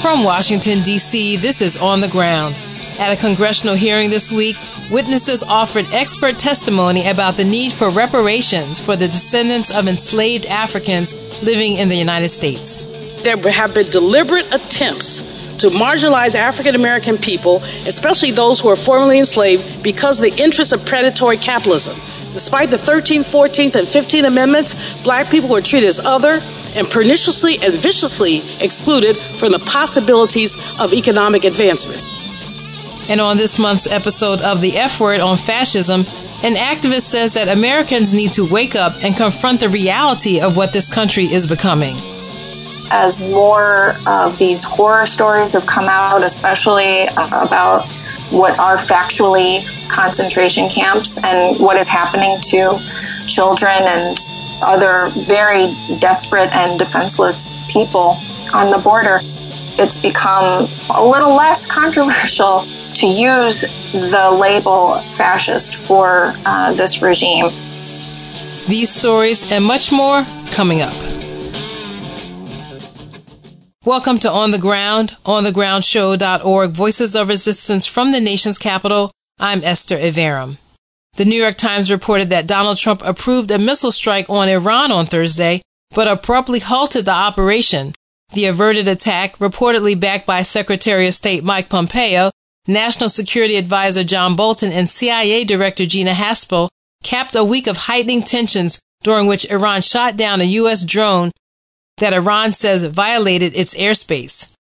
From Washington, D.C., this is On the Ground. At a congressional hearing this week, witnesses offered expert testimony about the need for reparations for the descendants of enslaved Africans living in the United States. There have been deliberate attempts to marginalize African American people, especially those who were formerly enslaved, because of the interests of predatory capitalism. Despite the 13th, 14th, and 15th Amendments, black people were treated as other and perniciously and viciously excluded from the possibilities of economic advancement. And on this month's episode of The F Word on Fascism, an activist says that Americans need to wake up and confront the reality of what this country is becoming. As more of these horror stories have come out, especially about what are factually concentration camps and what is happening to children and other very desperate and defenseless people on the border, it's become a little less controversial to use the label fascist for uh, this regime. These stories and much more coming up. Welcome to On the Ground, onthegroundshow.org, Voices of Resistance from the nation's capital. I'm Esther Iverem. The New York Times reported that Donald Trump approved a missile strike on Iran on Thursday, but abruptly halted the operation. The averted attack, reportedly backed by Secretary of State Mike Pompeo, National Security Advisor John Bolton, and CIA Director Gina Haspel, capped a week of heightening tensions during which Iran shot down a U.S. drone that Iran says violated its airspace.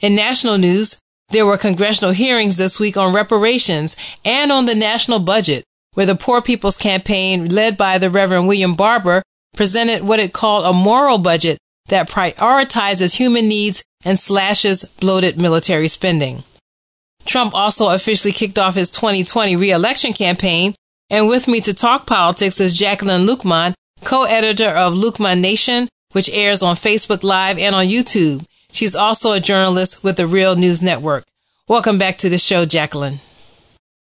In national news, there were congressional hearings this week on reparations and on the national budget where the Poor People's Campaign, led by the Reverend William Barber, presented what it called a moral budget that prioritizes human needs and slashes bloated military spending. Trump also officially kicked off his 2020 reelection campaign, and with me to talk politics is Jacqueline Luqman, co-editor of Luqman Nation, which airs on Facebook Live and on YouTube. She's also a journalist with the Real News Network. Welcome back to the show, Jacqueline.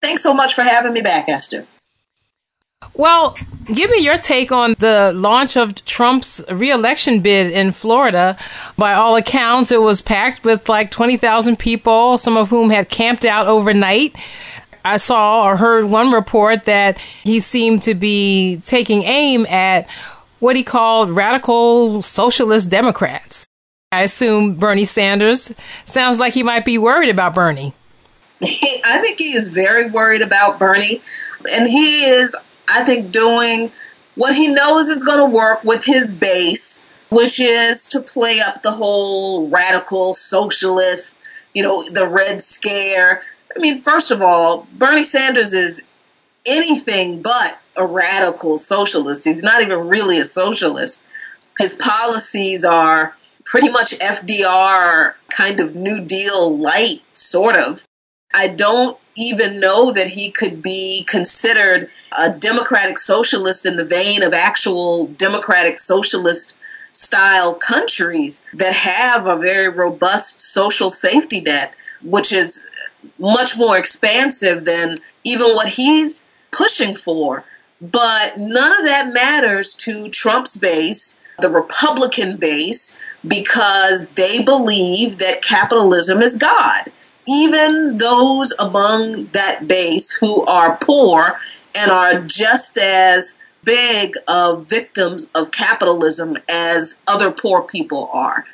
Thanks so much for having me back, Esther. Well, give me your take on the launch of Trump's reelection bid in Florida. By all accounts, it was packed with like 20,000 people, some of whom had camped out overnight. I saw or heard one report that he seemed to be taking aim at what he called radical socialist Democrats. I assume Bernie Sanders sounds like he might be worried about Bernie. I think he is very worried about Bernie, and he is I think, doing what he knows is going to work with his base, which is to play up the whole radical socialist, you know, the Red Scare. I mean, first of all, Bernie Sanders is anything but a radical socialist. He's not even really a socialist. His policies are pretty much FDR kind of New Deal light, sort of. I don't even know that he could be considered a democratic socialist in the vein of actual democratic socialist style countries that have a very robust social safety net, which is much more expansive than even what he's pushing for. But none of that matters to Trump's base, the Republican base, because they believe that capitalism is God even those among that base who are poor and are just as big of victims of capitalism as other poor people are.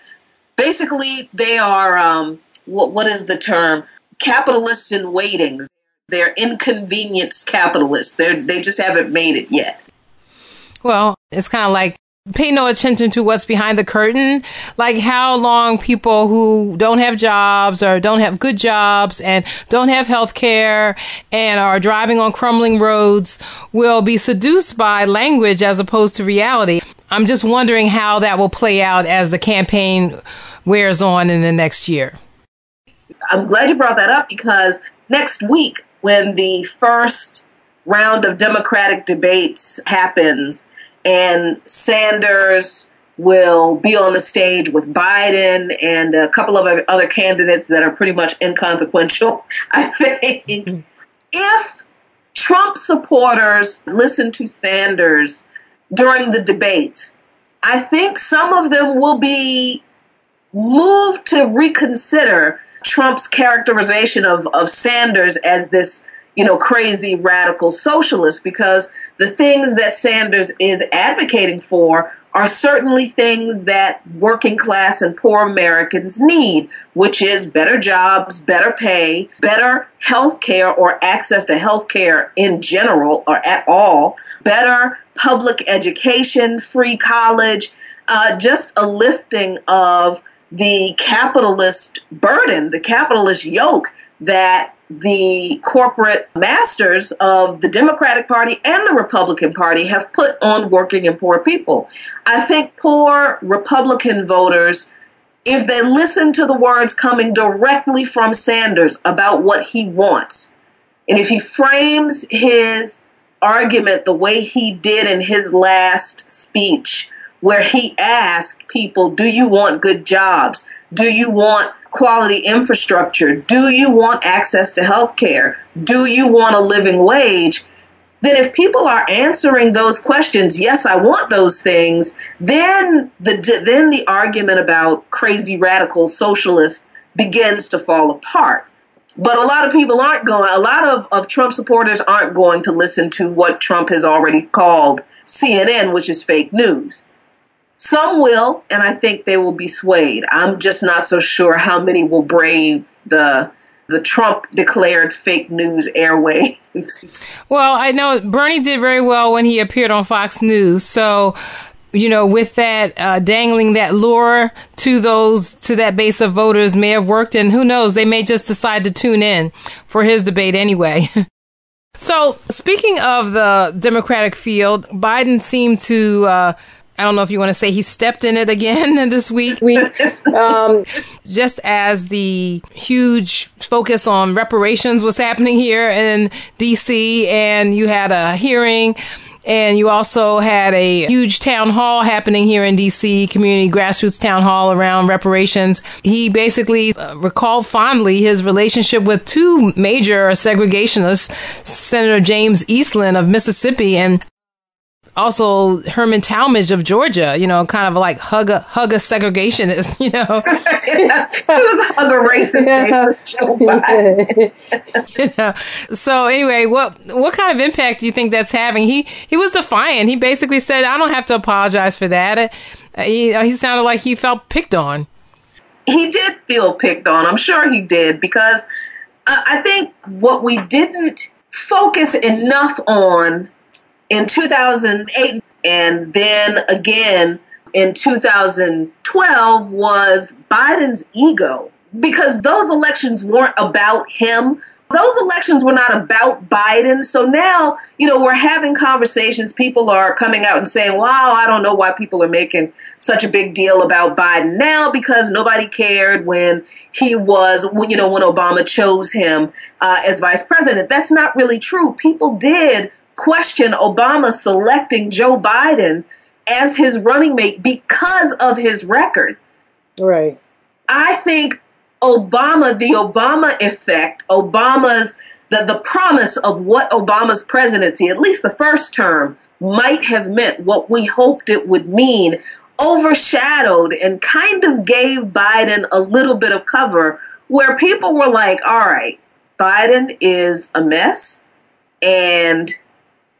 Basically, they are um, what, what is the term? Capitalists in waiting. They're inconvenienced capitalists. They they just haven't made it yet. Well, it's kind of like pay no attention to what's behind the curtain, like how long people who don't have jobs or don't have good jobs and don't have health care and are driving on crumbling roads will be seduced by language as opposed to reality. I'm just wondering how that will play out as the campaign wears on in the next year. I'm glad you brought that up because next week, when the first round of Democratic debates happens, and Sanders will be on the stage with Biden and a couple of other candidates that are pretty much inconsequential. I think mm-hmm. if Trump supporters listen to Sanders during the debates, I think some of them will be moved to reconsider Trump's characterization of, of Sanders as this, you know, crazy radical socialist because the things that Sanders is advocating for are certainly things that working class and poor Americans need, which is better jobs, better pay, better health care or access to health care in general or at all, better public education, free college, uh, just a lifting of the capitalist burden, the capitalist yoke that the corporate masters of the Democratic Party and the Republican Party have put on working and poor people. I think poor Republican voters, if they listen to the words coming directly from Sanders about what he wants, and if he frames his argument the way he did in his last speech, where he asked people, Do you want good jobs? Do you want quality infrastructure? Do you want access to health care? Do you want a living wage? Then, if people are answering those questions, yes, I want those things, then the, then the argument about crazy radical socialists begins to fall apart. But a lot of people aren't going, a lot of, of Trump supporters aren't going to listen to what Trump has already called CNN, which is fake news. Some will, and I think they will be swayed. I'm just not so sure how many will brave the the Trump declared fake news airway. well, I know Bernie did very well when he appeared on Fox News. So, you know, with that uh, dangling that lure to those to that base of voters may have worked, and who knows, they may just decide to tune in for his debate anyway. so, speaking of the Democratic field, Biden seemed to. Uh, I don't know if you want to say he stepped in it again this week. We, um, just as the huge focus on reparations was happening here in DC, and you had a hearing. And you also had a huge town hall happening here in DC, community grassroots town hall around reparations. He basically uh, recalled fondly his relationship with two major segregationists, Senator James Eastland of Mississippi and also Herman Talmadge of Georgia, you know, kind of like hug a hug a segregationist, you know. yes, it was hug a racist you know. So anyway, what what kind of impact do you think that's having? He he was defiant. He basically said, "I don't have to apologize for that." Uh, he he sounded like he felt picked on. He did feel picked on. I'm sure he did because I think what we didn't focus enough on in 2008 and then again in 2012 was Biden's ego because those elections weren't about him. Those elections were not about Biden. So now, you know, we're having conversations. People are coming out and saying, wow, I don't know why people are making such a big deal about Biden now because nobody cared when he was, you know, when Obama chose him uh, as vice president. That's not really true. People did question Obama selecting Joe Biden as his running mate because of his record. Right. I think Obama, the Obama effect, Obama's the, the promise of what Obama's presidency, at least the first term, might have meant, what we hoped it would mean, overshadowed and kind of gave Biden a little bit of cover where people were like, all right, Biden is a mess and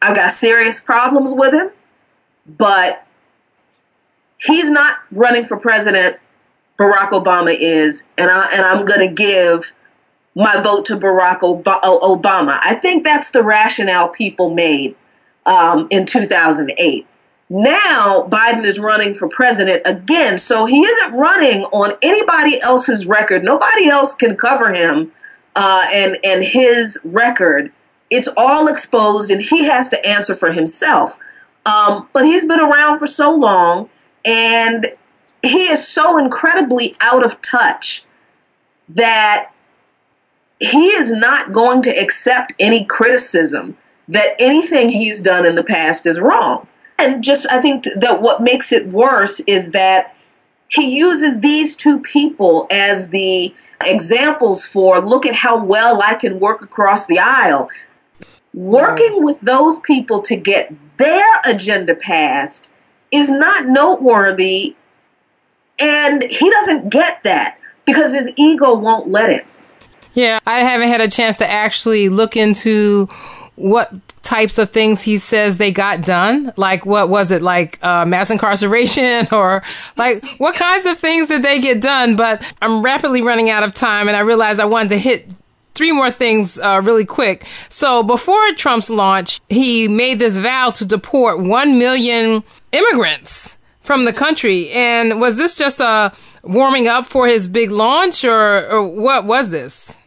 I've got serious problems with him, but he's not running for president. Barack Obama is, and I and I'm going to give my vote to Barack Obama. I think that's the rationale people made um, in 2008. Now Biden is running for president again, so he isn't running on anybody else's record. Nobody else can cover him uh, and and his record it's all exposed and he has to answer for himself. Um, but he's been around for so long and he is so incredibly out of touch that he is not going to accept any criticism that anything he's done in the past is wrong. And just, I think that what makes it worse is that he uses these two people as the examples for look at how well I can work across the aisle. Working with those people to get their agenda passed is not noteworthy, and he doesn't get that because his ego won't let it. Yeah, I haven't had a chance to actually look into what types of things he says they got done. Like, what was it, like uh, mass incarceration or like what kinds of things did they get done? But I'm rapidly running out of time and I realized I wanted to hit three more things uh, really quick. So before Trump's launch, he made this vow to deport 1 million immigrants from the country. And was this just a warming up for his big launch or, or what was this?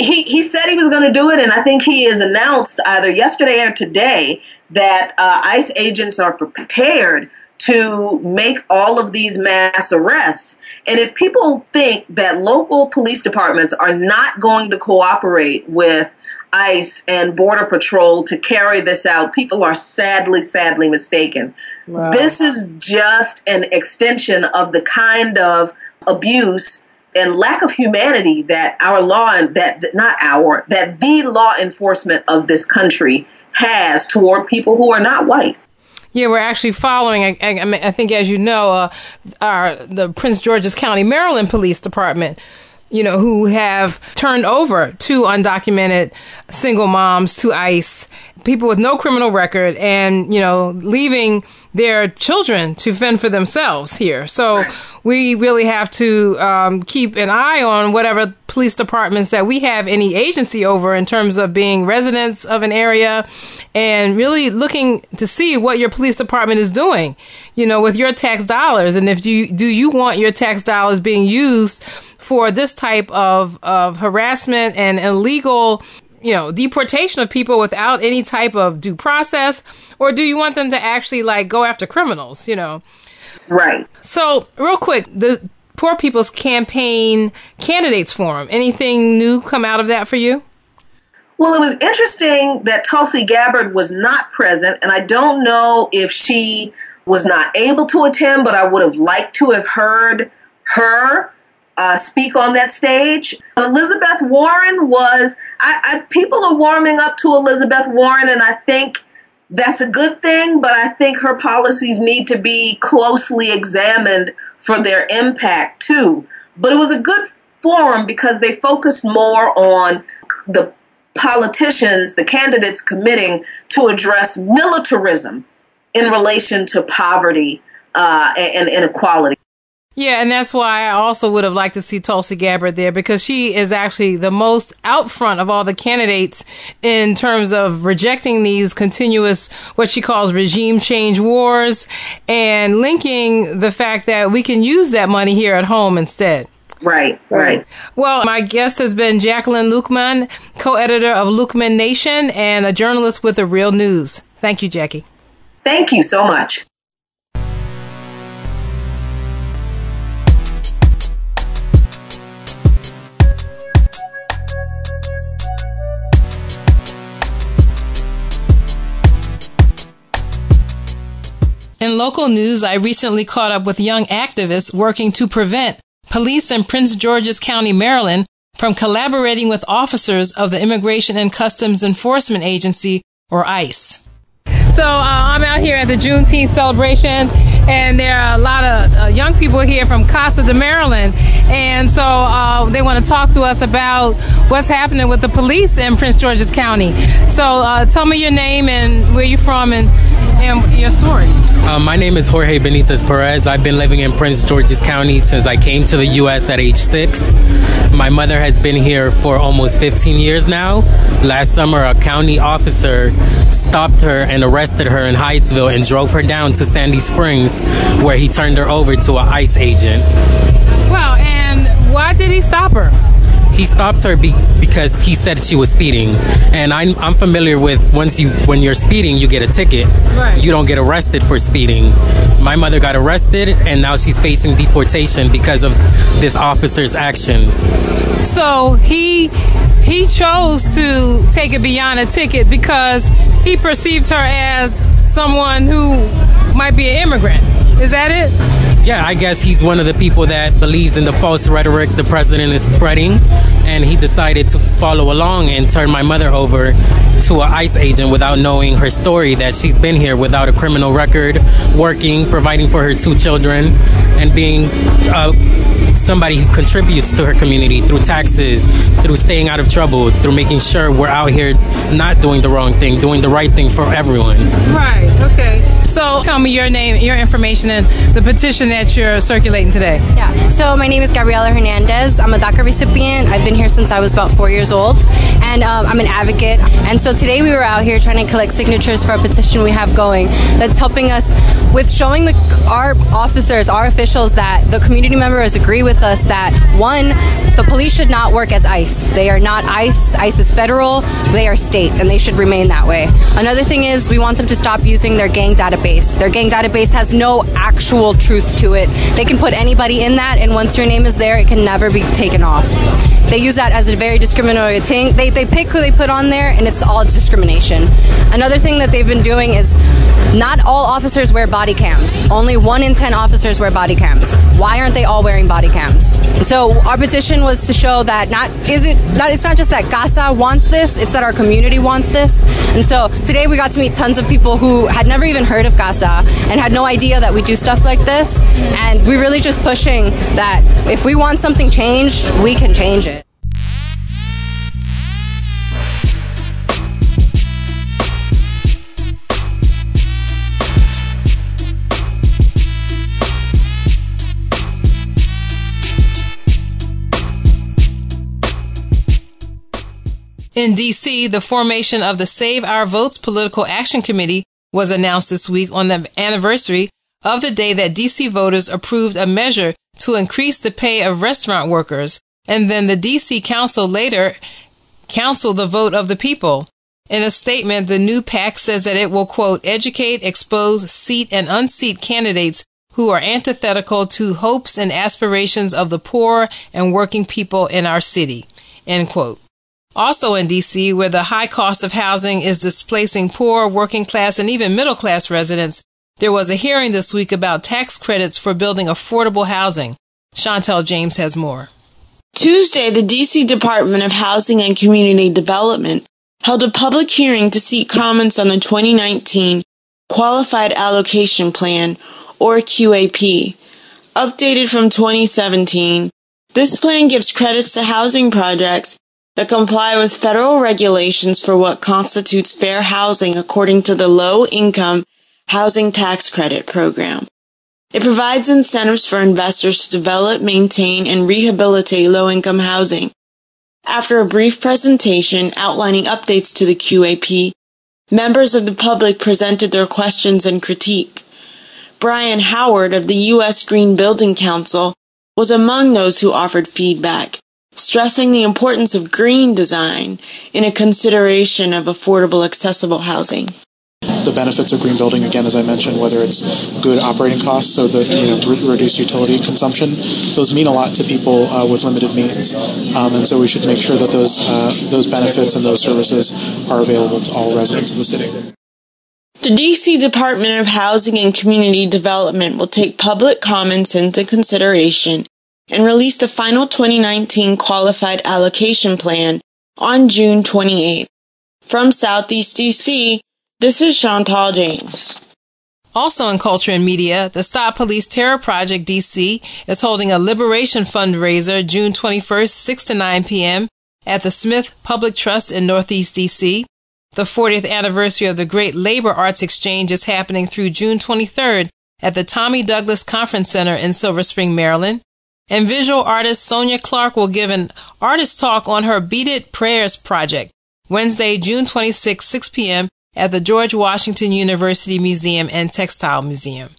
he, he said he was going to do it, and I think he has announced either yesterday or today that uh, ICE agents are prepared to make all of these mass arrests. And if people think that local police departments are not going to cooperate with ICE and Border Patrol to carry this out, people are sadly, sadly mistaken. Wow. This is just an extension of the kind of abuse and lack of humanity that our law and that not our that the law enforcement of this country has toward people who are not white. Yeah, we're actually following. I, I, I think, as you know, uh, our the Prince George's County, Maryland Police Department you know, who have turned over two undocumented single moms to ICE, people with no criminal record, and, you know, leaving their children to fend for themselves here. So we really have to um, keep an eye on whatever police departments that we have any agency over in terms of being residents of an area and really looking to see what your police department is doing, you know, with your tax dollars. And if you do you want your tax dollars being used for this type of, of harassment and illegal you know, deportation of people without any type of due process? Or do you want them to actually like go after criminals, you know? Right. So, real quick, the Poor People's Campaign Candidates Forum, anything new come out of that for you? Well, it was interesting that Tulsi Gabbard was not present, and I don't know if she was not able to attend, but I would have liked to have heard her uh, speak on that stage. Elizabeth Warren was, I, I, people are warming up to Elizabeth Warren, and I think that's a good thing, but I think her policies need to be closely examined for their impact too. But it was a good forum because they focused more on the politicians, the candidates committing to address militarism in relation to poverty uh, and inequality. Yeah, and that's why I also would have liked to see Tulsi Gabbard there because she is actually the most out front of all the candidates in terms of rejecting these continuous, what she calls regime change wars and linking the fact that we can use that money here at home instead. Right, right. Well, my guest has been Jacqueline Luqman, co-editor of Luqman Nation and a journalist with The Real News. Thank you, Jackie. Thank you so much. In local news, I recently caught up with young activists working to prevent police in Prince George's County, Maryland, from collaborating with officers of the Immigration and Customs Enforcement Agency, or ICE. So uh, I'm out here at the Juneteenth celebration, and there are a lot of uh, young people here from Casa de Maryland, and so uh, they want to talk to us about what's happening with the police in Prince George's County. So uh, tell me your name and where you're from, and and your story. Um, my name is Jorge Benitez Perez. I've been living in Prince George's County since I came to the U.S. at age six. My mother has been here for almost 15 years now. Last summer, a county officer stopped her and arrested her in Hyattsville and drove her down to Sandy Springs, where he turned her over to an ICE agent. Wow, and why did he stop her? He stopped her be- because he said she was speeding. And I'm, I'm familiar with once you when you're speeding, you get a ticket. Right. You don't get arrested for speeding. My mother got arrested, and now she's facing deportation because of this officer's actions. So he he chose to take it beyond a ticket because he perceived her as someone who might be an immigrant. Is that it? Yeah, I guess he's one of the people that believes in the false rhetoric the president is spreading, and he decided to follow along and turn my mother over to an ICE agent without knowing her story that she's been here without a criminal record, working, providing for her two children, and being uh, somebody who contributes to her community through taxes, through staying out of trouble, through making sure we're out here not doing the wrong thing, doing the right thing for everyone. Right, okay. So tell me your name, your information, and the petition that you're circulating today. Yeah, so my name is Gabriela Hernandez. I'm a DACA recipient. I've been here since I was about four years old, and um, I'm an advocate. And so today we were out here trying to collect signatures for a petition we have going that's helping us with showing the, our officers, our officials, that the community members agree with us that one, the police should not work as ICE. They are not ICE. ICE is federal. They are state, and they should remain that way. Another thing is we want them to stop using their gang database. Their gang database has no actual truth to it. They can put anybody in that, and once your name is there, it can never be taken off. They use that as a very discriminatory thing. They, they pick who they put on there, and it's all discrimination. Another thing that they've been doing is not all officers wear body cams. Only one in ten officers wear body cams. Why aren't they all wearing body cams? So our petition was to show that not is it not it's not just that CASA wants this, it's that our community wants this. And so today we got to meet tons of people who had never even heard of CASA and had no idea that we do stuff like this. And we're really just pushing that if we want something changed, we can change it. In D.C., the formation of the Save Our Votes Political Action Committee was announced this week on the anniversary of the day that D.C. voters approved a measure to increase the pay of restaurant workers. And then the D.C. Council later counseled the vote of the people. In a statement, the new PAC says that it will, quote, educate, expose, seat, and unseat candidates who are antithetical to hopes and aspirations of the poor and working people in our city, end quote. Also in DC, where the high cost of housing is displacing poor, working class, and even middle class residents, there was a hearing this week about tax credits for building affordable housing. Chantel James has more. Tuesday, the DC Department of Housing and Community Development held a public hearing to seek comments on the 2019 Qualified Allocation Plan, or QAP. Updated from 2017, this plan gives credits to housing projects that comply with federal regulations for what constitutes fair housing according to the Low Income Housing Tax Credit Program. It provides incentives for investors to develop, maintain, and rehabilitate low-income housing. After a brief presentation outlining updates to the QAP, members of the public presented their questions and critique. Brian Howard of the U.S. Green Building Council was among those who offered feedback stressing the importance of green design in a consideration of affordable, accessible housing. The benefits of green building, again, as I mentioned, whether it's good operating costs, so that you know re- reduce utility consumption, those mean a lot to people uh, with limited means, um, and so we should make sure that those uh, those benefits and those services are available to all residents of the city. The DC Department of Housing and Community Development will take public comments into consideration and released the final 2019 qualified allocation plan on June 28th. From Southeast DC, this is Chantal James. Also in culture and media, the Stop Police Terror Project DC is holding a liberation fundraiser June 21st, 6 to 9 p.m. at the Smith Public Trust in Northeast DC. The 40th anniversary of the Great Labor Arts Exchange is happening through June 23rd at the Tommy Douglas Conference Center in Silver Spring, Maryland. And visual artist Sonya Clark will give an artist talk on her Beaded Prayers project Wednesday, June 26, 6 p.m. at the George Washington University Museum and Textile Museum.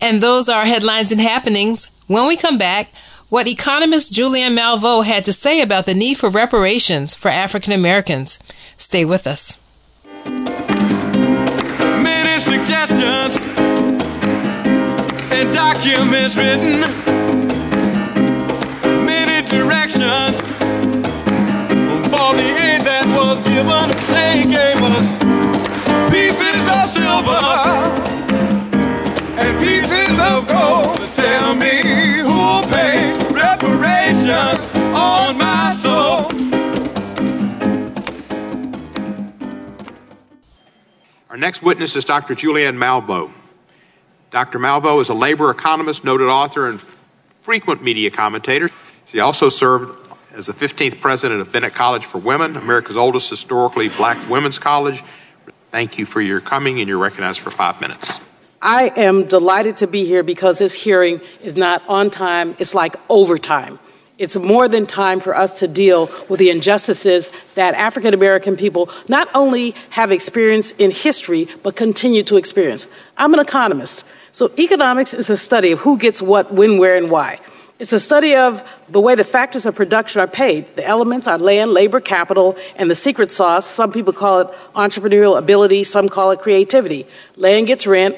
And those are headlines and happenings. When we come back, what economist Julianne Malveaux had to say about the need for reparations for African Americans. Stay with us. Many suggestions and documents written, human, they gave us pieces of silver and pieces of gold. To tell me who paid reparations on my soul. Our next witness is Dr. Julianne Malveaux. Dr. Malveaux is a labor economist, noted author, and frequent media commentator. She also served as the 15th president of Bennett College for Women, America's oldest historically black women's college. Thank you for your coming, and you're recognized for five minutes. I am delighted to be here because this hearing is not on time, it's like overtime. It's more than time for us to deal with the injustices that African American people not only have experienced in history, but continue to experience. I'm an economist, so economics is a study of who gets what, when, where, and why. It's a study of the way the factors of production are paid. The elements are land, labor, capital, and the secret sauce. Some people call it entrepreneurial ability, some call it creativity. Land gets rent,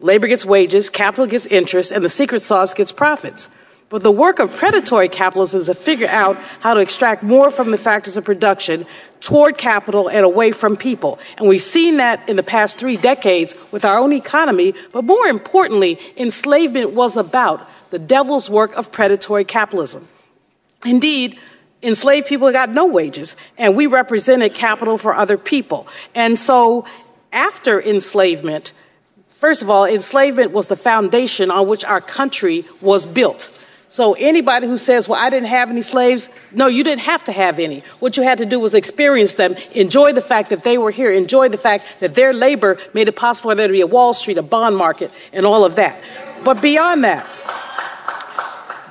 labor gets wages, capital gets interest, and the secret sauce gets profits. But the work of predatory capitalism is to figure out how to extract more from the factors of production toward capital and away from people. And we've seen that in the past three decades with our own economy, but more importantly, enslavement was about the devil's work of predatory capitalism. Indeed, enslaved people got no wages, and we represented capital for other people. And so, after enslavement, first of all, enslavement was the foundation on which our country was built. So anybody who says, well, I didn't have any slaves, no, you didn't have to have any. What you had to do was experience them, enjoy the fact that they were here, enjoy the fact that their labor made it possible for there to be a Wall Street, a bond market, and all of that. But beyond that,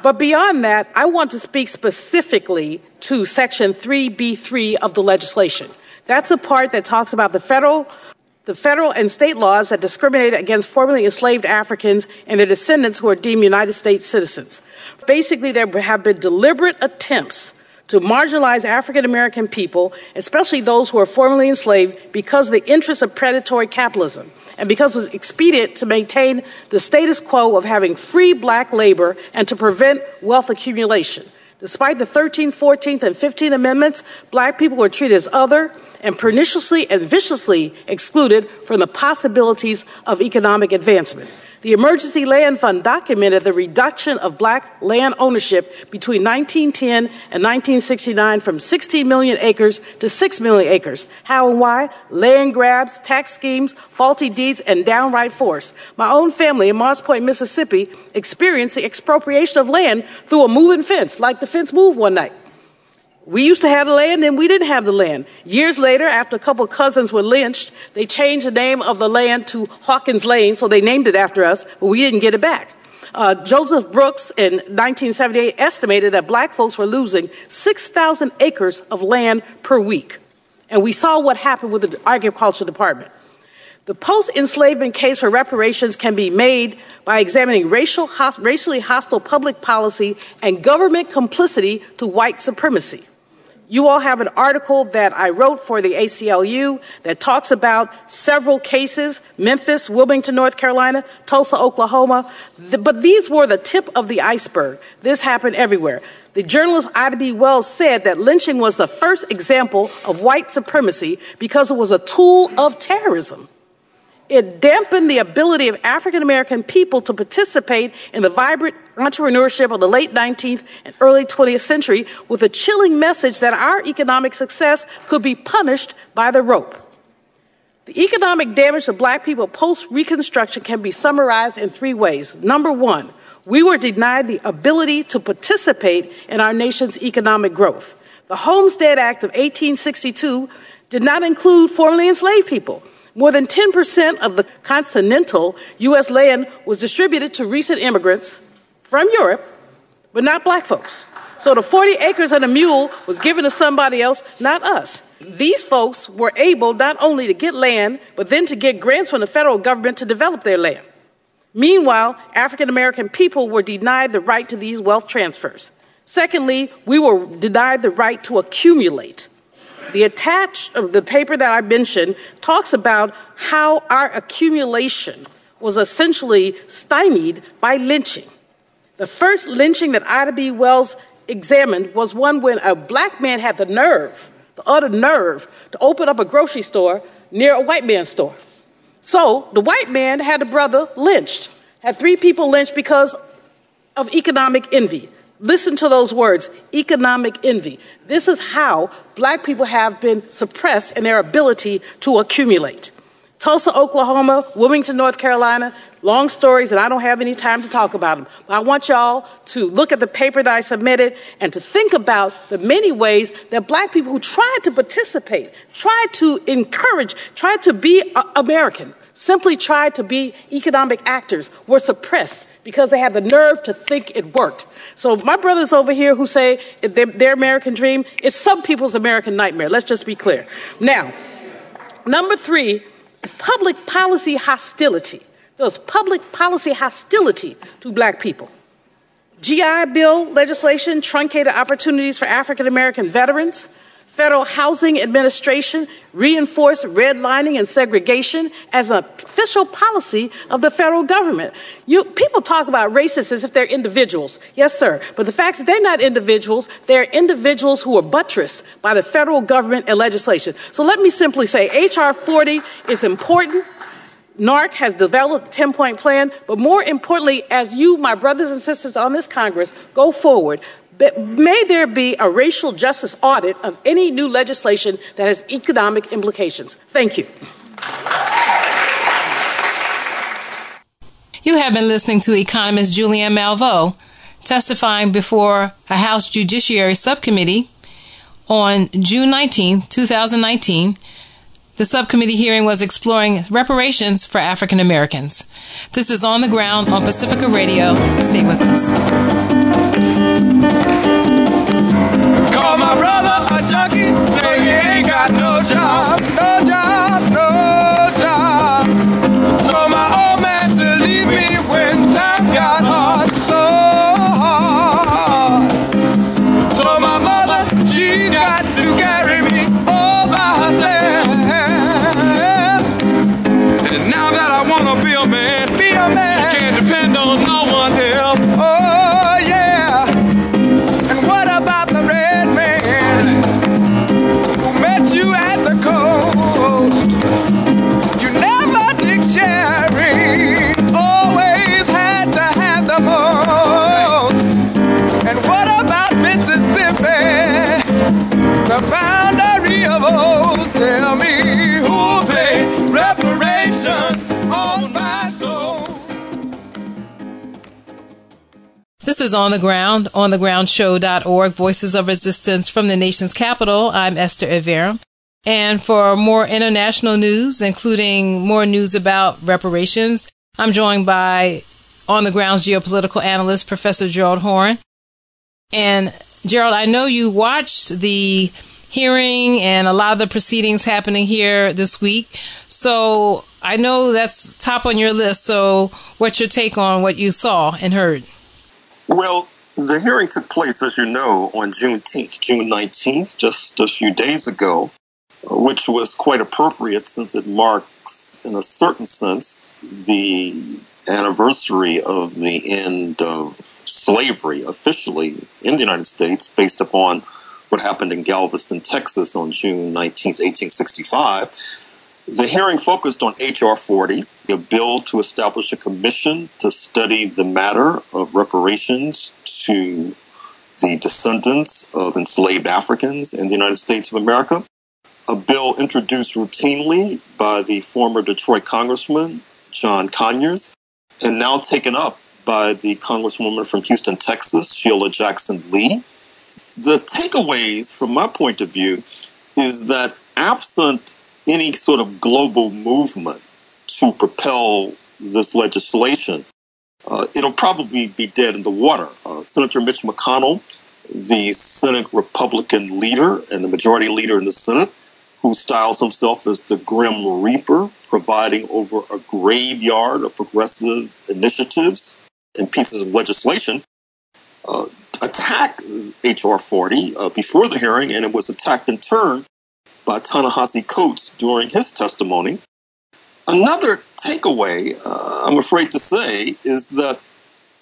but beyond that, I want to speak specifically to Section 3B3 of the legislation. That's a part that talks about the federal the federal and state laws that discriminate against formerly enslaved Africans and their descendants who are deemed United States citizens. Basically, there have been deliberate attempts to marginalize African American people, especially those who are formerly enslaved, because of the interests of predatory capitalism and because it was expedient to maintain the status quo of having free black labor and to prevent wealth accumulation. Despite the 13th, 14th, and 15th Amendments, black people were treated as other and perniciously and viciously excluded from the possibilities of economic advancement. The Emergency Land Fund documented the reduction of black land ownership between 1910 and 1969 from 16 million acres to 6 million acres. How and why? Land grabs, tax schemes, faulty deeds, and downright force. My own family in Moss Point, Mississippi experienced the expropriation of land through a moving fence, like the fence moved one night. We used to have the land and we didn't have the land. Years later, after a couple of cousins were lynched, they changed the name of the land to Hawkins Lane, so they named it after us, but we didn't get it back. Uh, Joseph Brooks in 1978 estimated that black folks were losing 6,000 acres of land per week. And we saw what happened with the agriculture department. The post enslavement case for reparations can be made by examining racial, racially hostile public policy and government complicity to white supremacy. You all have an article that I wrote for the ACLU that talks about several cases Memphis, Wilmington, North Carolina, Tulsa, Oklahoma. But these were the tip of the iceberg. This happened everywhere. The journalist Ida B. Wells said that lynching was the first example of white supremacy because it was a tool of terrorism. It dampened the ability of African American people to participate in the vibrant entrepreneurship of the late 19th and early 20th century with a chilling message that our economic success could be punished by the rope. The economic damage to black people post Reconstruction can be summarized in three ways. Number one, we were denied the ability to participate in our nation's economic growth. The Homestead Act of 1862 did not include formerly enslaved people. More than 10% of the continental U.S. land was distributed to recent immigrants from Europe, but not black folks. So the 40 acres and a mule was given to somebody else, not us. These folks were able not only to get land, but then to get grants from the federal government to develop their land. Meanwhile, African American people were denied the right to these wealth transfers. Secondly, we were denied the right to accumulate. The attached of uh, the paper that I mentioned talks about how our accumulation was essentially stymied by lynching. The first lynching that Ida B. Wells examined was one when a black man had the nerve, the utter nerve, to open up a grocery store near a white man's store. So the white man had a brother lynched, had three people lynched because of economic envy. Listen to those words economic envy. This is how black people have been suppressed in their ability to accumulate. Tulsa, Oklahoma, Wilmington, North Carolina, long stories, and I don't have any time to talk about them. But I want y'all to look at the paper that I submitted and to think about the many ways that black people who tried to participate, tried to encourage, tried to be American, simply tried to be economic actors, were suppressed because they had the nerve to think it worked. So my brothers over here who say their, American dream is some people's American nightmare. Let's just be clear. Now, number three is public policy hostility. There's public policy hostility to black people. GI Bill legislation truncated opportunities for African American veterans. Federal Housing Administration reinforced redlining and segregation as an official policy of the federal government. You, people talk about racists as if they're individuals. Yes, sir. But the fact is, they're not individuals. They're individuals who are buttressed by the federal government and legislation. So let me simply say H.R. 40 is important. NAARC has developed a 10 point plan, but more importantly, as you, my brothers and sisters on this Congress, go forward, may there be a racial justice audit of any new legislation that has economic implications? Thank you. You have been listening to economist Julianne Malveaux testifying before a House Judiciary Subcommittee on June 19, 2019. The subcommittee hearing was exploring reparations for African Americans. This is On the Ground on Pacifica Radio. Stay with us. Call my brother a junkie, say he ain't got no job, no job, This is On the Ground, onthegroundshow.org, Voices of Resistance from the nation's capital. I'm Esther Iverem. And for more international news, including more news about reparations, I'm joined by On the Ground's geopolitical analyst, Professor Gerald Horne. And Gerald, I know you watched the hearing and a lot of the proceedings happening here this week. So I know that's top on your list. So what's your take on what you saw and heard? Well, the hearing took place, as you know, on Juneteenth, June 19th, just a few days ago, uh, which was quite appropriate since it marks, in a certain sense, the anniversary of the end of slavery officially in the United States based upon what happened in Galveston, Texas on June 19, 1865. The hearing focused on H.R. 40, a bill to establish a commission to study the matter of reparations to the descendants of enslaved Africans in the United States of America. A bill introduced routinely by the former Detroit Congressman John Conyers and now taken up by the Congresswoman from Houston, Texas, Sheila Jackson Lee. The takeaways, from my point of view, is that absent any sort of global movement to propel this legislation, uh, it'll probably be dead in the water. Uh, Senator Mitch McConnell, the Senate Republican leader and the majority leader in the Senate, who styles himself as the Grim Reaper, providing over a graveyard of progressive initiatives and pieces of legislation, uh, attacked H.R. 40 uh, before the hearing, and it was attacked in turn by Ta-Nehisi Coates during his testimony. Another takeaway, uh, I'm afraid to say, is that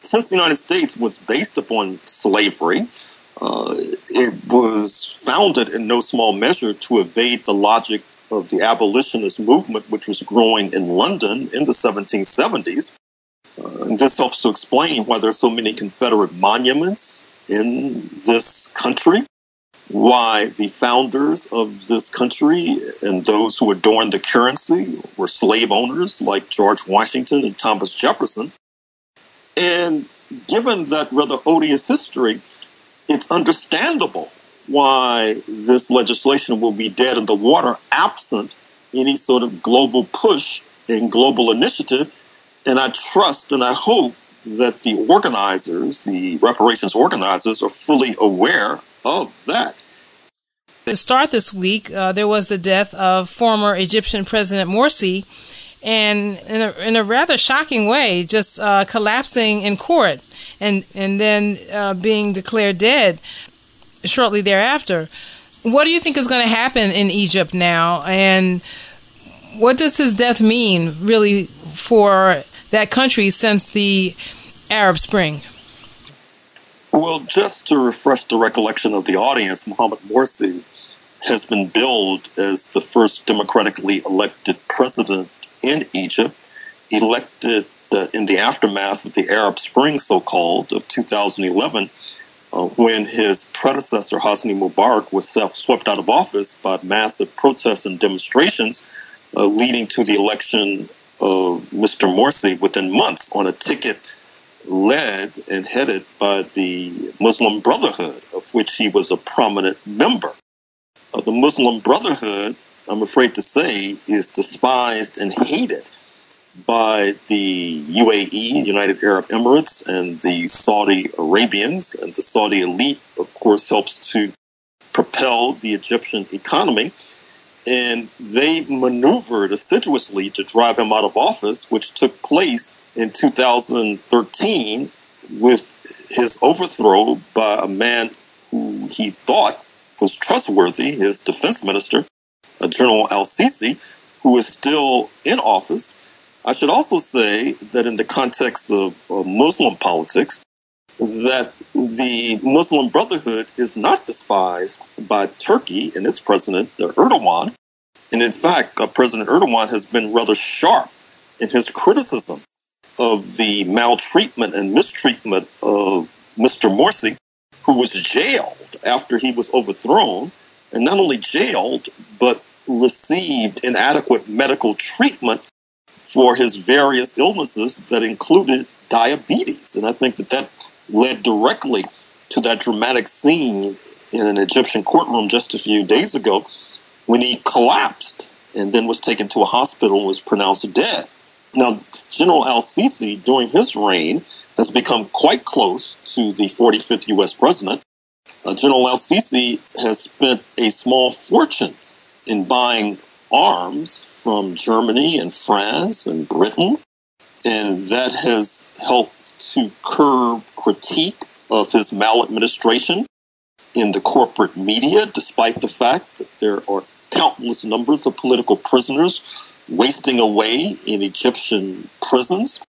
since the United States was based upon slavery, uh, it was founded in no small measure to evade the logic of the abolitionist movement, which was growing in London in the 1770s. Uh, and this helps to explain why there are so many Confederate monuments in this country. Why the founders of this country and those who adorned the currency were slave owners like George Washington and Thomas Jefferson. And given that rather odious history, it's understandable why this legislation will be dead in the water absent any sort of global push and global initiative. And I trust and I hope that the organizers, the reparations organizers, are fully aware of that. To start this week, uh, there was the death of former Egyptian President Morsi, and in a, in a rather shocking way, just uh, collapsing in court and, and then uh, being declared dead shortly thereafter. What do you think is going to happen in Egypt now? And what does his death mean, really, for that country since the Arab Spring? Well, just to refresh the recollection of the audience, Mohamed Morsi has been billed as the first democratically elected president in Egypt, elected uh, in the aftermath of the Arab Spring, so called, of 2011, uh, when his predecessor, Hosni Mubarak, was swept out of office by massive protests and demonstrations, uh, leading to the election of Mr. Morsi within months on a ticket led and headed by the Muslim Brotherhood, of which he was a prominent member. Uh, the Muslim Brotherhood, I'm afraid to say, is despised and hated by the UAE, United Arab Emirates, and the Saudi Arabians. And the Saudi elite, of course, helps to propel the Egyptian economy. And they maneuvered assiduously to drive him out of office, which took place in 2013 with his overthrow by a man who he thought was trustworthy, his defense minister, General Al Sisi, who is still in office. I should also say that in the context of uh, Muslim politics, that the Muslim Brotherhood is not despised by Turkey and its president, uh, Erdogan. And in fact, uh, President Erdogan has been rather sharp in his criticism of the maltreatment and mistreatment of Mr. Morsi, who was jailed after he was overthrown, and not only jailed, but received inadequate medical treatment for his various illnesses that included diabetes. And I think that that led directly to that dramatic scene in an Egyptian courtroom just a few days ago when he collapsed and then was taken to a hospital and was pronounced dead. Now, General Al Sisi, during his reign, has become quite close to the 45th U.S. president. Uh, General Al Sisi has spent a small fortune in buying arms from Germany and France and Britain, and that has helped to curb critique of his maladministration in the corporate media, despite the fact that there are countless numbers of political prisoners wasting away in Egyptian prisons.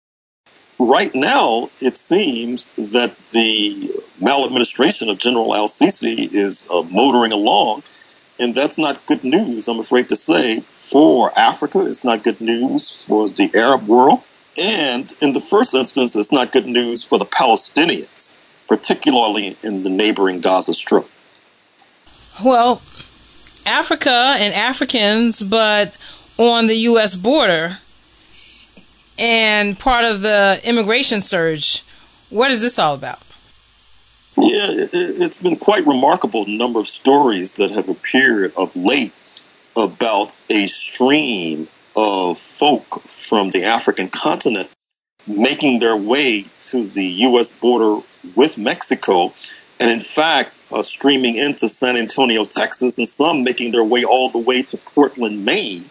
Right now, it seems that the maladministration of General Al Sisi is uh, motoring along and that's not good news, I'm afraid to say, for Africa. It's not good news for the Arab world. And in the first instance, it's not good news for the Palestinians, particularly in the neighboring Gaza Strip. Well, Africa and Africans, but on the U.S. border and part of the immigration surge. What is this all about? Yeah, it, has been quite remarkable the number of stories that have appeared of late about a stream of folk from the African continent making their way to the U.S. border with Mexico, and in fact, uh, streaming into San Antonio, Texas, and some making their way all the way to Portland, Maine,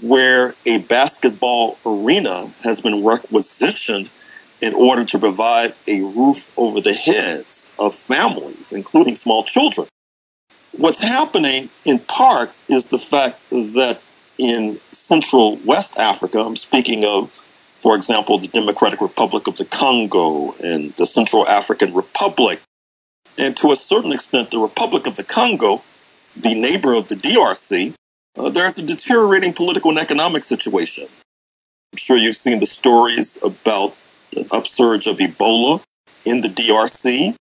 where a basketball arena has been requisitioned in order to provide a roof over the heads of families, including small children. What's happening in part is the fact that in Central West Africa, I'm speaking of, for example, the Democratic Republic of the Congo and the Central African Republic, and to a certain extent, the Republic of the Congo, the neighbor of the DRC, uh, there's a deteriorating political and economic situation. I'm sure you've seen the stories about an upsurge of Ebola in the DRC.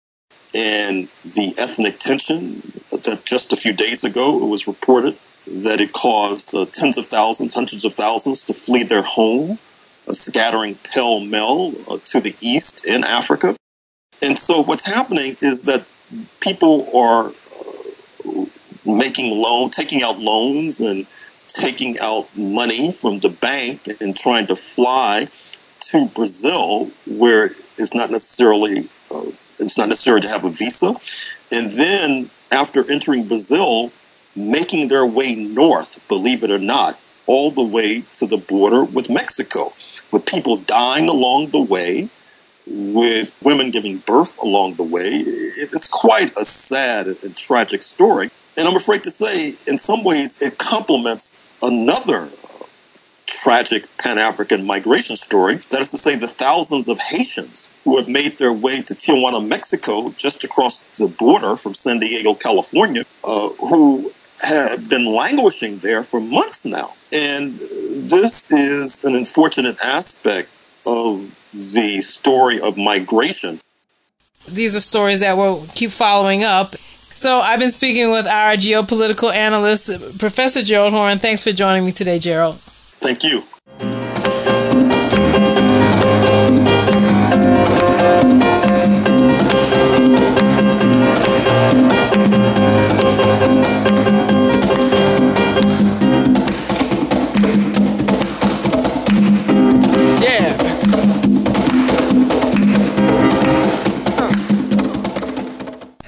and the ethnic tension that just a few days ago it was reported that it caused uh, tens of thousands, hundreds of thousands to flee their home, uh, scattering pell mell uh, to the east in Africa. And so what's happening is that people are uh, making loan, taking out loans and taking out money from the bank and trying to fly to Brazil, where it's not necessarily uh, it's not necessary to have a visa, and then after entering Brazil, making their way north, believe it or not, all the way to the border with Mexico, with people dying along the way, with women giving birth along the way. It's quite a sad and tragic story. And I'm afraid to say, in some ways, it complements another tragic Pan African migration story. That is to say, the thousands of Haitians who have made their way to Tijuana, Mexico, just across the border from San Diego, California, uh, who have been languishing there for months now. And this is an unfortunate aspect of the story of migration. These are stories that we'll keep following up. So I've been speaking with our geopolitical analyst, Professor Gerald Horne. Thanks for joining me today, Gerald. Thank you.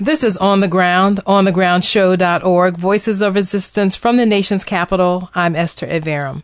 This is On the Ground, onthegroundshow.org, Voices of Resistance from the nation's capital. I'm Esther Iverem.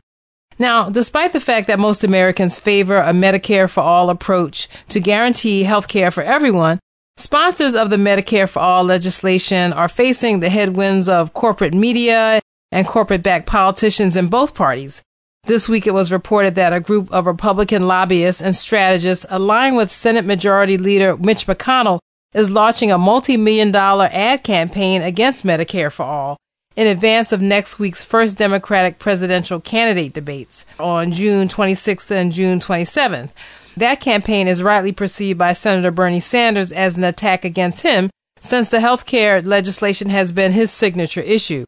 Now, despite the fact that most Americans favor a Medicare for All approach to guarantee health care for everyone, sponsors of the Medicare for All legislation are facing the headwinds of corporate media and corporate backed politicians in both parties. This week it was reported that a group of Republican lobbyists and strategists aligned with Senate Majority Leader Mitch McConnell is launching a multi-million dollar ad campaign against Medicare for All in advance of next week's first Democratic presidential candidate debates on June 26th and June 27th. That campaign is rightly perceived by Senator Bernie Sanders as an attack against him since the health care legislation has been his signature issue.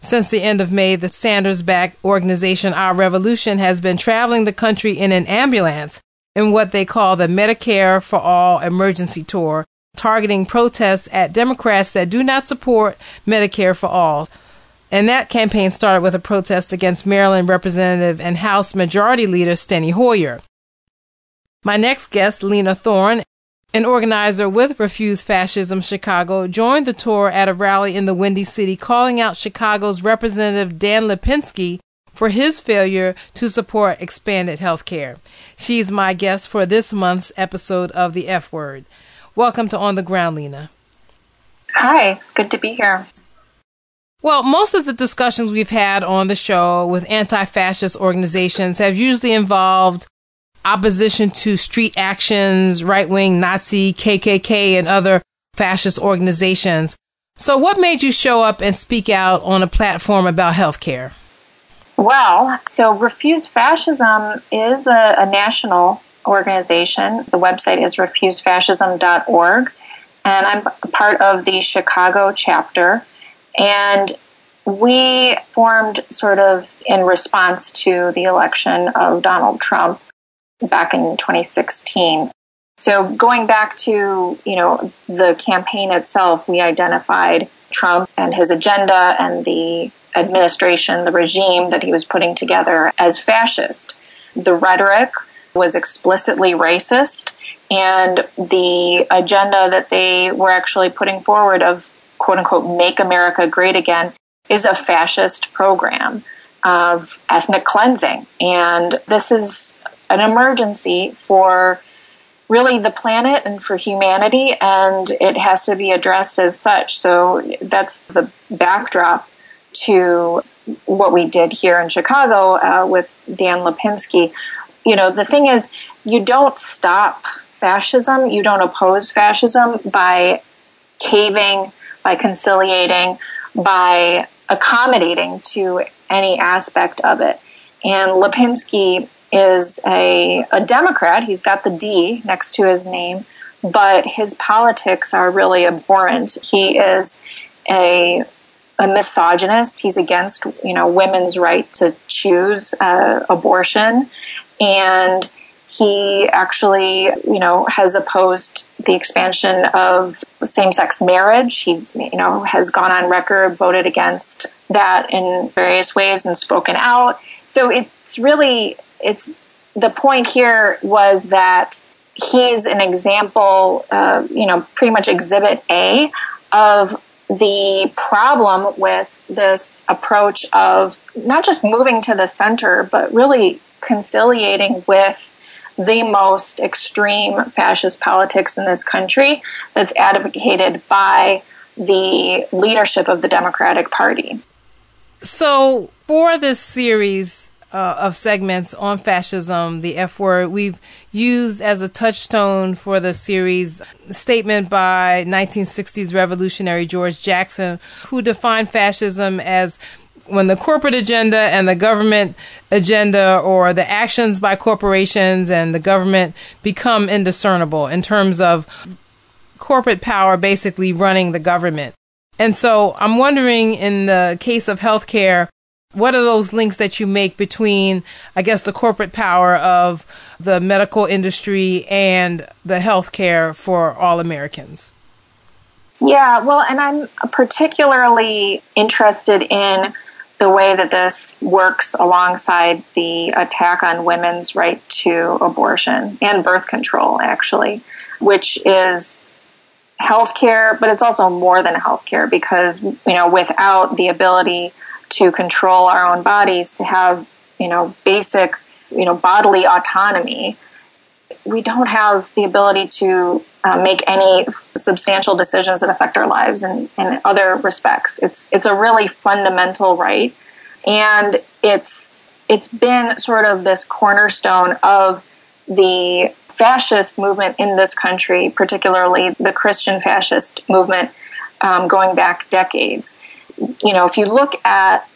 Since the end of May, the Sanders backed organization Our Revolution has been traveling the country in an ambulance in what they call the Medicare for All emergency tour targeting protests at Democrats that do not support Medicare for all. And that campaign started with a protest against Maryland Representative and House Majority Leader Steny Hoyer. My next guest, Lena Thorne, an organizer with Refuse Fascism Chicago, joined the tour at a rally in the Windy City calling out Chicago's Representative Dan Lipinski for his failure to support expanded health care. She's my guest for this month's episode of The F Word. Welcome to On the Ground, Lena. Hi, good to be here. Well, most of the discussions we've had on the show with anti fascist organizations have usually involved opposition to street actions, right wing Nazi, KKK, and other fascist organizations. So, what made you show up and speak out on a platform about healthcare? Well, so Refuse Fascism is a, a national organization. The website is refusefascism.org, and I'm part of the Chicago chapter. And we formed sort of in response to the election of Donald Trump back in 2016. So going back to, you know, the campaign itself, we identified Trump and his agenda and the administration, the regime that he was putting together as fascist. The rhetoric was explicitly racist, and the agenda that they were actually putting forward of quote unquote make America great again is a fascist program of ethnic cleansing. And this is an emergency for really the planet and for humanity, and it has to be addressed as such. So that's the backdrop to what we did here in Chicago uh, with Dan Lipinski you know, the thing is, you don't stop fascism, you don't oppose fascism by caving, by conciliating, by accommodating to any aspect of it. And Lipinski is a, a Democrat. He's got the D next to his name, but his politics are really abhorrent. He is a a misogynist. He's against, you know, women's right to choose uh, abortion, and he actually, you know, has opposed the expansion of same-sex marriage. He, you know, has gone on record, voted against that in various ways, and spoken out. So it's really, it's the point here was that he's an example, uh, you know, pretty much exhibit A of the problem with this approach of not just moving to the center, but really conciliating with the most extreme fascist politics in this country that's advocated by the leadership of the Democratic Party. So, for this series, uh, of segments on fascism, the F word, we've used as a touchstone for the series statement by 1960s revolutionary George Jackson, who defined fascism as when the corporate agenda and the government agenda or the actions by corporations and the government become indiscernible in terms of corporate power basically running the government. And so I'm wondering in the case of healthcare, what are those links that you make between, I guess, the corporate power of the medical industry and the healthcare for all Americans? Yeah, well, and I'm particularly interested in the way that this works alongside the attack on women's right to abortion and birth control, actually, which is healthcare, but it's also more than healthcare because, you know, without the ability to control our own bodies, to have, you know, basic, you know, bodily autonomy, we don't have the ability to uh, make any substantial decisions that affect our lives in, in other respects. It's it's a really fundamental right, and it's it's been sort of this cornerstone of the fascist movement in this country, particularly the Christian fascist movement, um, going back decades you know, if you look at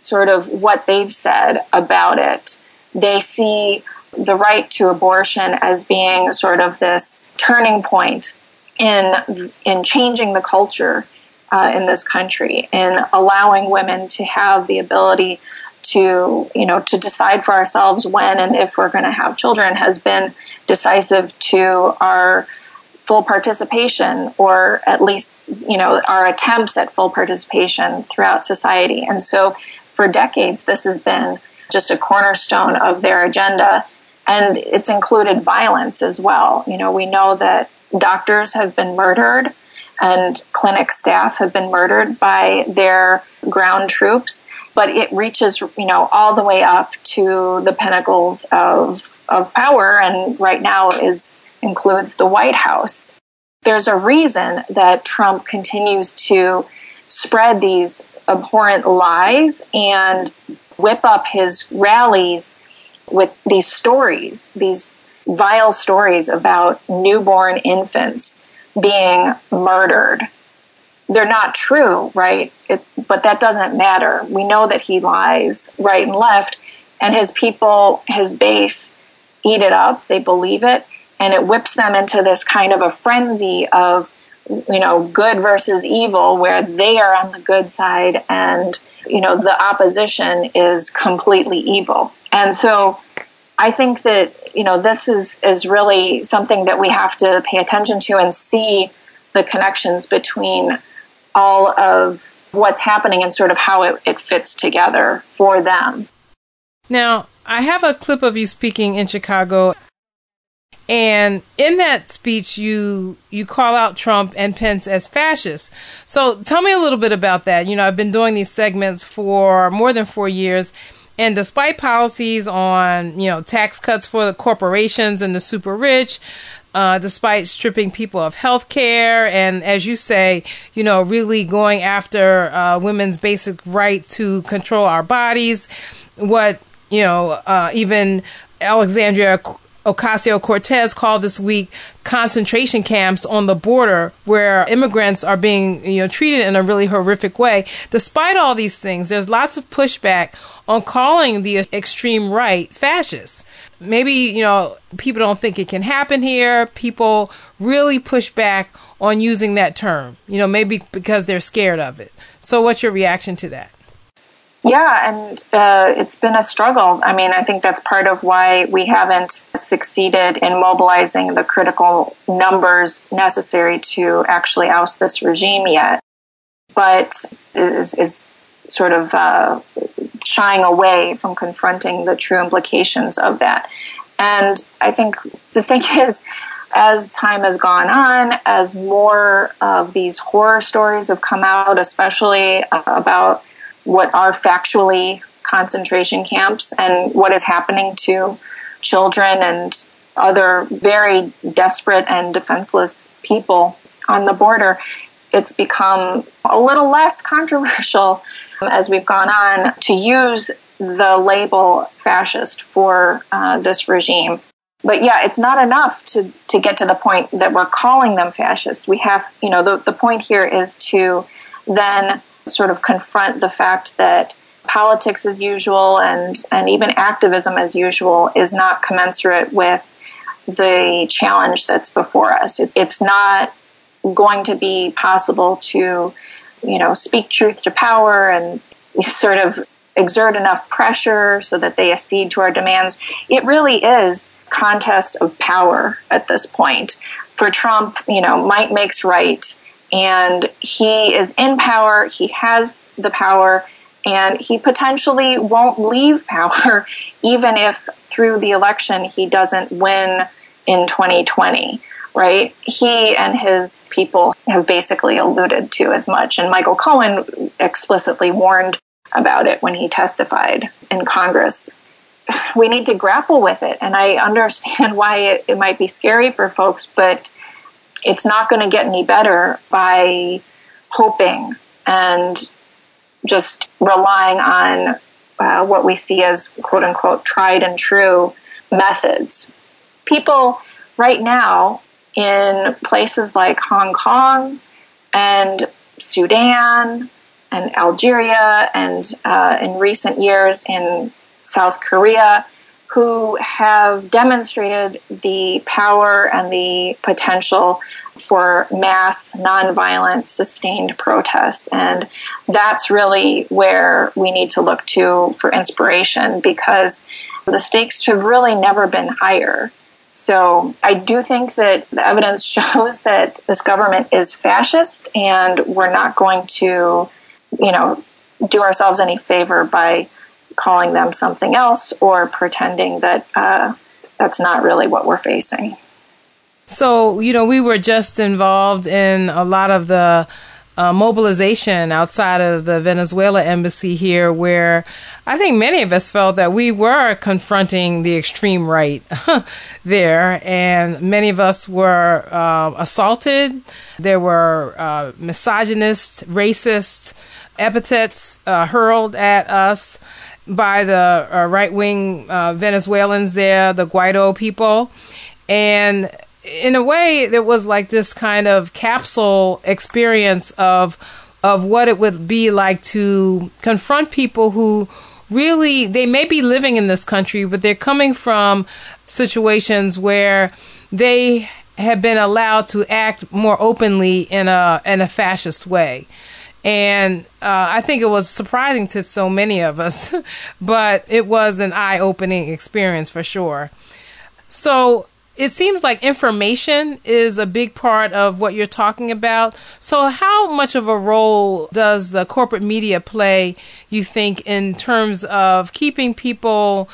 sort of what they've said about it, they see the right to abortion as being sort of this turning point in in changing the culture uh, in this country and allowing women to have the ability to you know to decide for ourselves when and if we're going to have children has been decisive to our full participation or at least you know our attempts at full participation throughout society. And so for decades this has been just a cornerstone of their agenda and it's included violence as well you know we know that doctors have been murdered and clinic staff have been murdered by their ground troops but it reaches you know all the way up to the pinnacles of of power and right now is includes the White House. There's a reason that Trump continues to spread these abhorrent lies and whip up his rallies with these stories, these vile stories about newborn infants being murdered. They're not true, right? It, but that doesn't matter. We know that he lies right and left, and his people, his base, eat it up. They believe it and it whips them into this kind of a frenzy of you know good versus evil where they are on the good side and you know the opposition is completely evil. And so i think that you know this is is really something that we have to pay attention to and see the connections between all of what's happening and sort of how it, it fits together for them. Now I have a clip of you speaking in Chicago and in that speech, you you call out Trump and Pence as fascists. So tell me a little bit about that. You know, I've been doing these segments for more than four years, and despite policies on you know tax cuts for the corporations and the super rich, uh, despite stripping people of health care and, as you say, you know, really going after uh, women's basic right to control our bodies, what, you know, uh, even Alexandria Ocasio Cortez called this week concentration camps on the border where immigrants are being you know treated in a really horrific way. Despite all these things, there's lots of pushback on calling the extreme right fascists. maybe, you know, people don't think it can happen here. People really push back on using that term, you know, maybe because they're scared of it. So, what's your reaction to that? Yeah, and uh, it's been a struggle. I mean, I think that's part of why we haven't succeeded in mobilizing the critical numbers necessary to actually oust this regime yet. But is, is sort of uh, shying away from confronting the true implications of that. And I think the thing is, as time has gone on, as more of these horror stories have come out, especially uh, about what are factually concentration camps and what is happening to children and other very desperate and defenseless people on the border, it's become a little less controversial as we've gone on to use the label fascist for uh, this regime. But yeah, it's not enough to, to get to the point that we're calling them fascist. We have, you know, the, the point here is to then sort of confront the fact that politics as usual and, and even activism as usual is not commensurate with the challenge that's before us. It, it's not going to be possible to, you know, speak truth to power and sort of exert enough pressure so that they accede to our demands. It really is contest of power at this point. For Trump, you know, might makes right and he is in power, he has the power and he potentially won't leave power even if through the election he doesn't win in 2020 right? He and his people have basically alluded to as much. And Michael Cohen explicitly warned about it when he testified in Congress. We need to grapple with it. And I understand why it, it might be scary for folks, but it's not going to get any better by hoping and just relying on uh, what we see as quote unquote tried and true methods. People right now in places like Hong Kong and Sudan and Algeria and uh, in recent years in South Korea who have demonstrated the power and the potential for mass, nonviolent, sustained protest. And that's really where we need to look to for inspiration because the stakes have really never been higher. So I do think that the evidence shows that this government is fascist, and we're not going to, you know, do ourselves any favor by calling them something else or pretending that uh, that's not really what we're facing. So, you know, we were just involved in a lot of the uh, mobilization outside of the Venezuela embassy here, where I think many of us felt that we were confronting the extreme right there, and many of us were uh, assaulted. There were uh, misogynist, racist epithets uh, hurled at us by the uh, right wing uh, Venezuelans there, the Guaido people. And in a way, there was like this kind of capsule experience of of what it would be like to confront people who really they may be living in this country, but they're coming from situations where they have been allowed to act more openly in a in a fascist way. And uh, I think it was surprising to so many of us, but it was an eye opening experience for sure. So it seems like information is a big part of what you're talking about. So, how much of a role does the corporate media play, you think, in terms of keeping people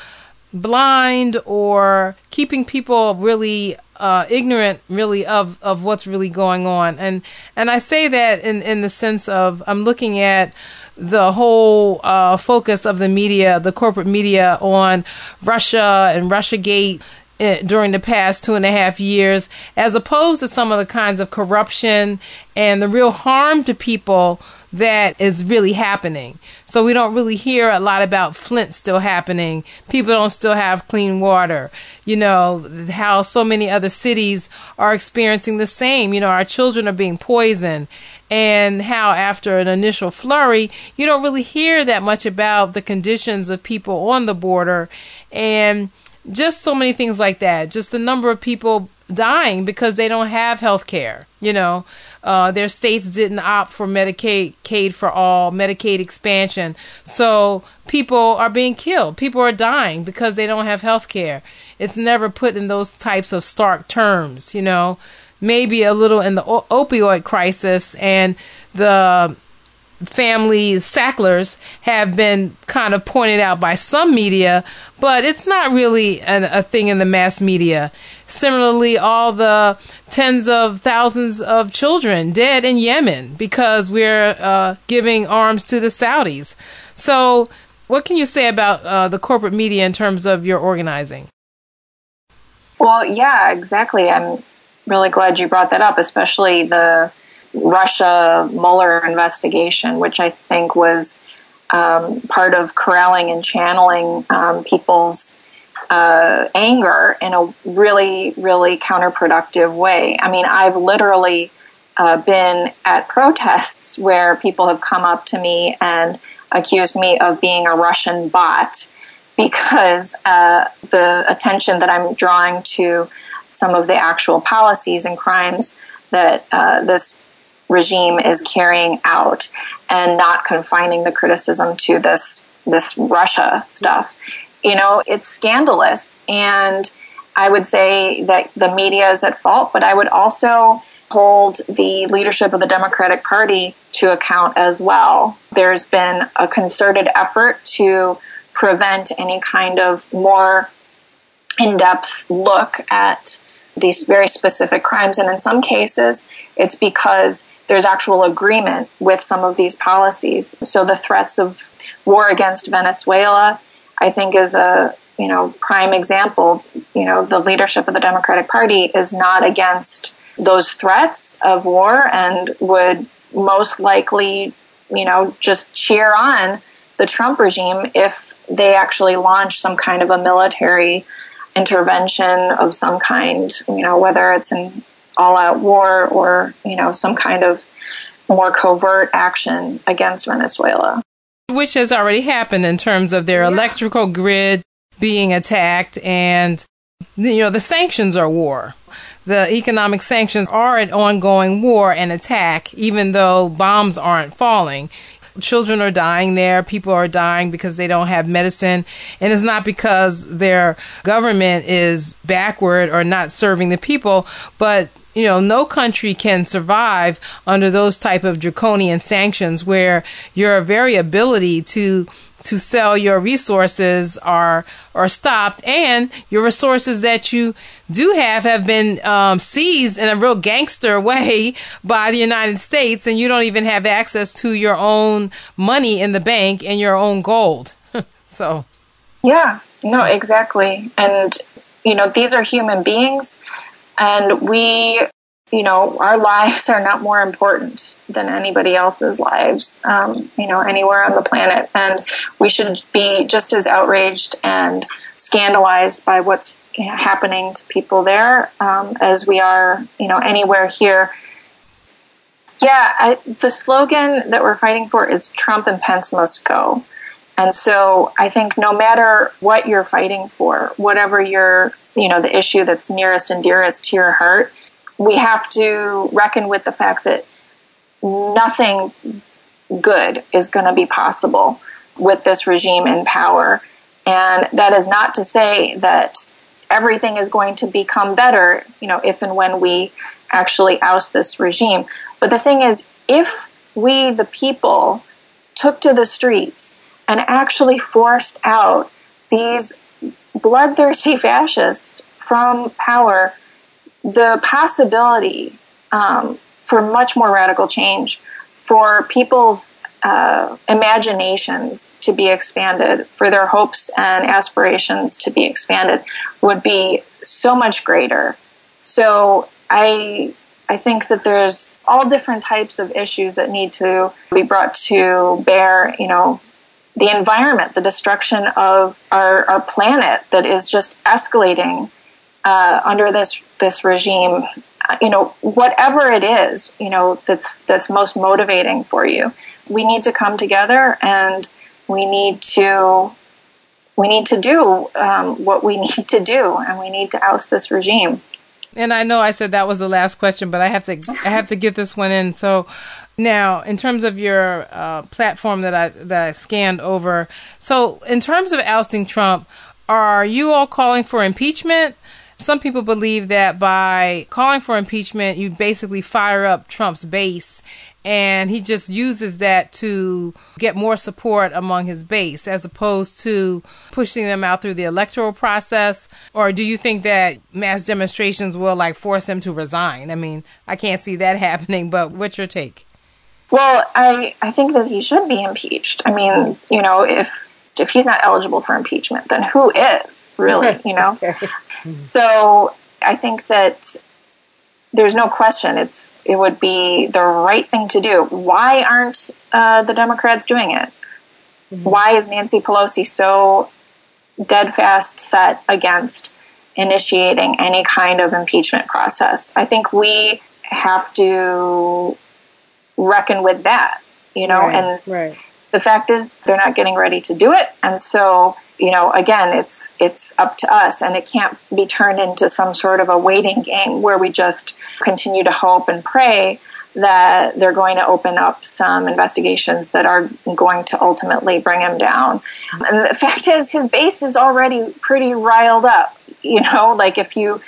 blind or keeping people really uh, ignorant really of, of what's really going on. And and I say that in, in the sense of I'm looking at the whole uh, focus of the media, the corporate media on Russia and Russiagate eh, during the past two and a half years, as opposed to some of the kinds of corruption and the real harm to people that is really happening. So we don't really hear a lot about Flint still happening. People don't still have clean water. You know, how so many other cities are experiencing the same. You know, our children are being poisoned. And how after an initial flurry, you don't really hear that much about the conditions of people on the border. And just so many things like that. Just the number of people dying because they don't have health care. You know, uh, their states didn't opt for Medicaid for all, Medicaid expansion. So people are being killed. People are dying because they don't have health care. It's never put in those types of stark terms, you know. Maybe a little in the o- opioid crisis and the family Sacklers have been kind of pointed out by some media, but it's not really a thing in the mass media. Similarly, all the tens of thousands of children dead in Yemen because we're uh, giving arms to the Saudis. So, what can you say about uh, the corporate media in terms of your organizing? Well, yeah, exactly. I'm really glad you brought that up, especially the Russia Mueller investigation, which I think was um, part of corralling and channeling um, people's uh, anger in a really, really counterproductive way. I mean, I've literally uh, been at protests where people have come up to me and accused me of being a Russian bot because uh, the attention that I'm drawing to some of the actual policies and crimes that uh, this regime is carrying out and not confining the criticism to this this Russia stuff. You know, it's scandalous and I would say that the media is at fault, but I would also hold the leadership of the Democratic Party to account as well. There's been a concerted effort to prevent any kind of more in depth look at these very specific crimes. And in some cases, it's because there's actual agreement with some of these policies. So the threats of war against Venezuela, I think, is a you know prime example. You know, the leadership of the Democratic Party is not against those threats of war and would most likely, you know, just cheer on the Trump regime if they actually launch some kind of a military intervention of some kind, you know, whether it's an all out war or, you know, some kind of more covert action against Venezuela. Which has already happened in terms of their yeah. electrical grid being attacked and, you know, the sanctions are war. The economic sanctions are an ongoing war and attack, even though bombs aren't falling children are dying there. People are dying because they don't have medicine. And it's not because their government is backward or not serving the people, but you know no country can survive under those type of draconian sanctions where your very ability to to sell your resources are are stopped, and your resources that you do have have been um, seized in a real gangster way by the United States, and you don't even have access to your own money in the bank and your own gold. so, yeah, no, exactly, and you know these are human beings, and we you know, our lives are not more important than anybody else's lives, um, you know, anywhere on the planet. And we should be just as outraged and scandalized by what's happening to people there um, as we are, you know, anywhere here. Yeah, I, the slogan that we're fighting for is Trump and Pence must go. And so I think no matter what you're fighting for, whatever your, you know, the issue that's nearest and dearest to your heart, we have to reckon with the fact that nothing good is going to be possible with this regime in power. And that is not to say that everything is going to become better, you know, if and when we actually oust this regime. But the thing is, if we, the people, took to the streets and actually forced out these bloodthirsty fascists from power, the possibility um, for much more radical change, for people's uh, imaginations to be expanded, for their hopes and aspirations to be expanded, would be so much greater. So I I think that there's all different types of issues that need to be brought to bear. You know, the environment, the destruction of our, our planet that is just escalating uh, under this this regime, you know, whatever it is, you know, that's that's most motivating for you, we need to come together and we need to we need to do um, what we need to do, and we need to oust this regime. And I know I said that was the last question, but I have to I have to get this one in. So now, in terms of your uh, platform that I that I scanned over, so in terms of ousting Trump, are you all calling for impeachment? Some people believe that by calling for impeachment, you basically fire up Trump's base and he just uses that to get more support among his base as opposed to pushing them out through the electoral process. Or do you think that mass demonstrations will like force him to resign? I mean i can't see that happening but what's your take? Well i i think that he should be impeached. I mean you know if if he's not eligible for impeachment then who is really you know so i think that there's no question it's it would be the right thing to do. Why aren't uh, the Democrats doing it? Mm-hmm. Why is Nancy Pelosi so dead fast set against initiating any kind of impeachment process? I think we have to reckon with that, you know, right, and right. The fact is they're not getting ready to do it, and so you know, again, it's it's up to us, and it can't be turned into some sort of a waiting game where we just continue to hope and pray that they're going to open up some investigations that are going to ultimately bring him down. And the fact is, his base is already pretty riled up. You know, like if you,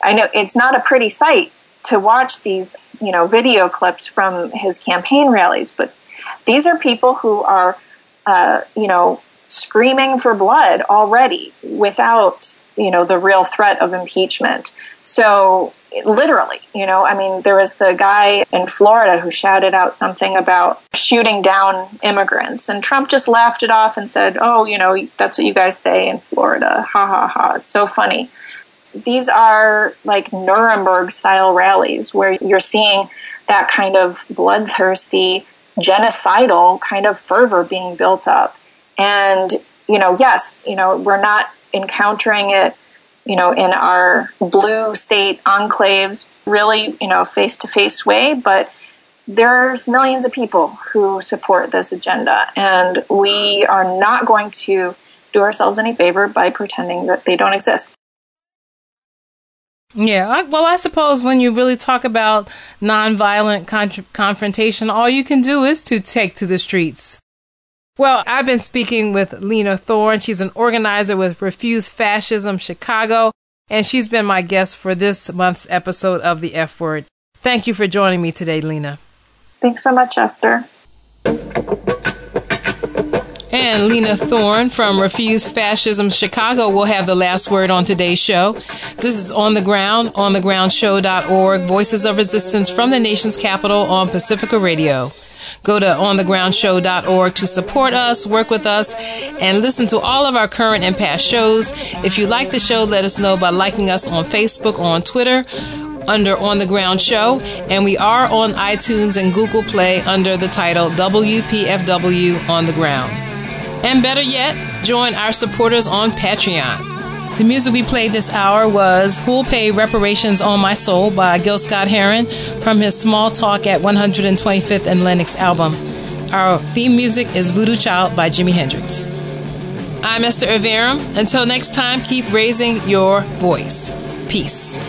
I know it's not a pretty sight to watch these, you know, video clips from his campaign rallies, but these are people who are, uh, you know, screaming for blood already without you know the real threat of impeachment. So literally you know i mean there was the guy in florida who shouted out something about shooting down immigrants and trump just laughed it off and said oh you know that's what you guys say in florida. Ha ha ha. It's so funny these are like nuremberg style rallies where you're seeing that kind of bloodthirsty genocidal kind of fervor being built up and, you know, yes, you know, we're not encountering it, you know, in our blue state enclaves, really, you know, face to face way, but there's millions of people who support this agenda, and we are not going to do ourselves any favor by pretending that they don't exist. Yeah, I, well, I suppose when you really talk about nonviolent con- confrontation, all you can do is to take to the streets. Well, I've been speaking with Lena Thorne. She's an organizer with Refuse Fascism Chicago, and she's been my guest for this month's episode of The F Word. Thank you for joining me today, Lena. Thanks so much, Esther. And Lena Thorne from Refuse Fascism Chicago will have the last word on today's show. This is On the Ground, onthegroundshow.org, Voices of Resistance from the nation's capital on Pacifica Radio. Go to onthegroundshow.org to support us, work with us, and listen to all of our current and past shows. If you like the show, let us know by liking us on Facebook or on Twitter under On the Ground Show, and we are on iTunes and Google Play under the title WPFW On the Ground. And better yet, join our supporters on Patreon. The music we played this hour was Who'll Pay Reparations on My Soul by Gil Scott Heron from his Small Talk at 125th and Lenox album. Our theme music is Voodoo Child by Jimi Hendrix. I'm Esther Iverem. Until next time, keep raising your voice. Peace.